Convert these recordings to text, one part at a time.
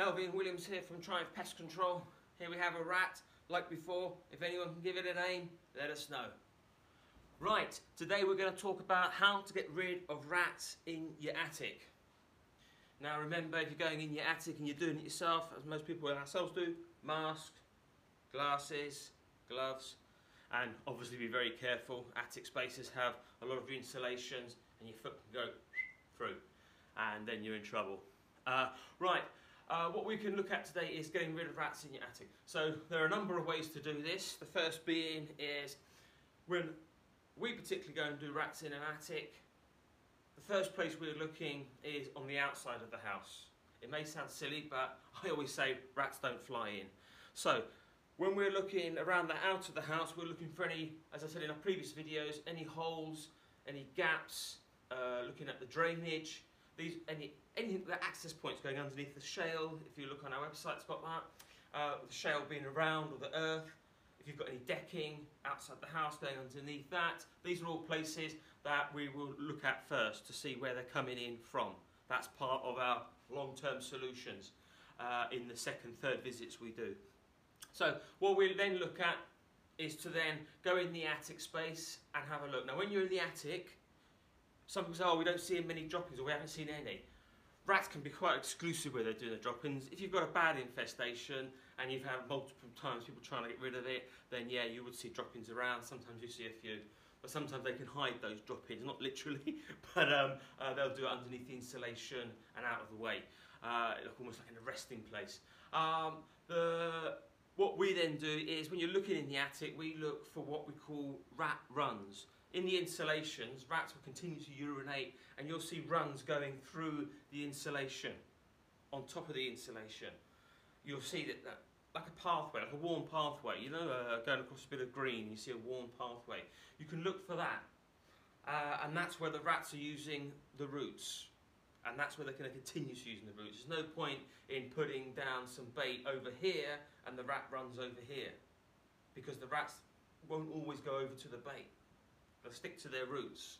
Melvin Williams here from Triumph Pest Control. Here we have a rat, like before. If anyone can give it a name, let us know. Right, today we're going to talk about how to get rid of rats in your attic. Now remember, if you're going in your attic and you're doing it yourself, as most people ourselves do, mask, glasses, gloves, and obviously be very careful. Attic spaces have a lot of insulations and your foot can go through and then you're in trouble. Uh, right, uh, what we can look at today is getting rid of rats in your attic. So there are a number of ways to do this. The first being is when we particularly go and do rats in an attic, the first place we're looking is on the outside of the house. It may sound silly, but I always say rats don't fly in. So when we're looking around the out of the house, we're looking for any, as I said in our previous videos, any holes, any gaps, uh, looking at the drainage, these any anything the access points going underneath the shale. If you look on our website, it's got that. Uh, the shale being around or the earth. If you've got any decking outside the house going underneath that, these are all places that we will look at first to see where they're coming in from. That's part of our long-term solutions uh, in the second, third visits we do. So what we'll then look at is to then go in the attic space and have a look. Now when you're in the attic, some people say, oh, we don't see many droppings or we haven't seen any. Rats can be quite exclusive where they're doing the droppings. If you've got a bad infestation and you've had multiple times people trying to get rid of it, then yeah, you would see droppings around. Sometimes you see a few. But sometimes they can hide those droppings, not literally, but um, uh, they'll do it underneath the insulation and out of the way, uh, almost like in a resting place. Um, the what we then do is when you're looking in the attic, we look for what we call rat runs in the insulations, rats will continue to urinate and you'll see runs going through the insulation, on top of the insulation. You'll see that, that like a pathway, like a worn pathway, you know, uh, going across a bit of green, you see a worn pathway. You can look for that. Uh, and that's where the rats are using the routes. And that's where they're going to continue using the routes. There's no point in putting down some bait over here and the rat runs over here. Because the rats won't always go over to the bait. They'll stick to their routes.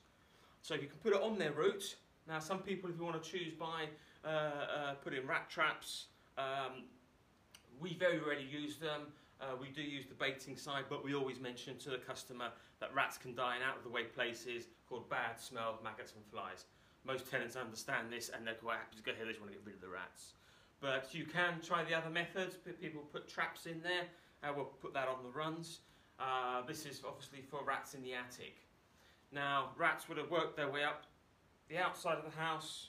So you can put it on their routes. Now some people, if you want to choose by uh, uh, putting rat traps, um, we very rarely use them. Uh, we do use the baiting side, but we always mention to the customer that rats can die in out of the way places called bad smell, maggots and flies. Most tenants understand this and they're quite happy to go here, they just want to get rid of the rats. But you can try the other methods. People put traps in there. Uh, we'll put that on the runs. Uh, this is obviously for rats in the attic. Now, rats would have worked their way up the outside of the house,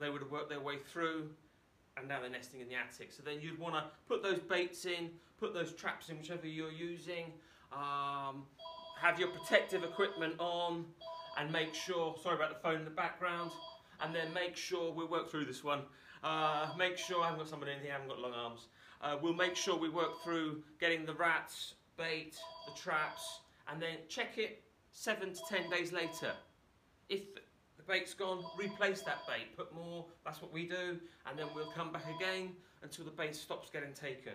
they would have worked their way through, and now they're nesting in the attic. So then you'd want to put those baits in, put those traps in, whichever you're using, um, have your protective equipment on, and make sure, sorry about the phone in the background, and then make sure, we'll work through this one, uh, make sure, I haven't got somebody in here, I haven't got long arms, uh, we'll make sure we work through getting the rats, bait, the traps, and then check it seven to ten days later. If the bait's gone, replace that bait, put more, that's what we do, and then we'll come back again until the bait stops getting taken.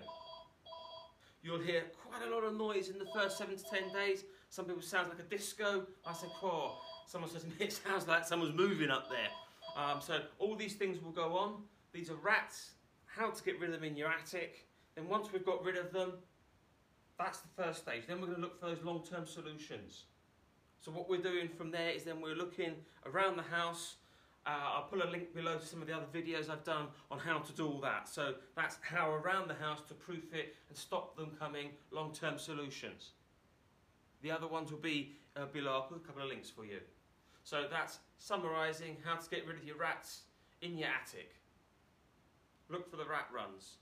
You'll hear quite a lot of noise in the first seven to ten days. Some people sounds like a disco. I say, "Cool." Someone says, it sounds like someone's moving up there. Um, so all these things will go on. These are rats, how to get rid of them in your attic. Then once we've got rid of them, that's the first stage. Then we're going to look for those long-term solutions. So what we're doing from there is then we're looking around the house. Uh, I'll put a link below to some of the other videos I've done on how to do all that. So that's how around the house to proof it and stop them coming long-term solutions. The other ones will be uh, below. I'll put a couple of links for you. So that's summarising how to get rid of your rats in your attic. Look for the rat runs.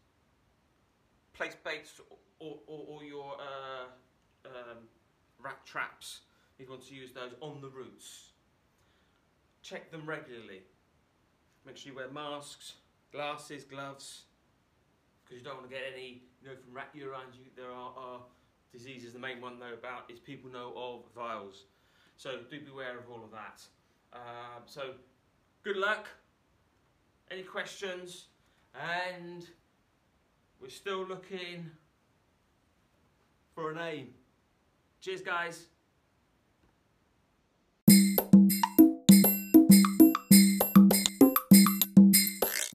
Place baits or, or, or your uh, um, rat traps you want to use those on the routes. Check them regularly. Make sure you wear masks, glasses, gloves, because you don't want to get any, you know, from rat urine. You, there are, are diseases. The main one, though, about is people know of Weil's. So do beware of all of that. Um, so good luck. Any questions? And we're still looking for a name. Cheers, guys.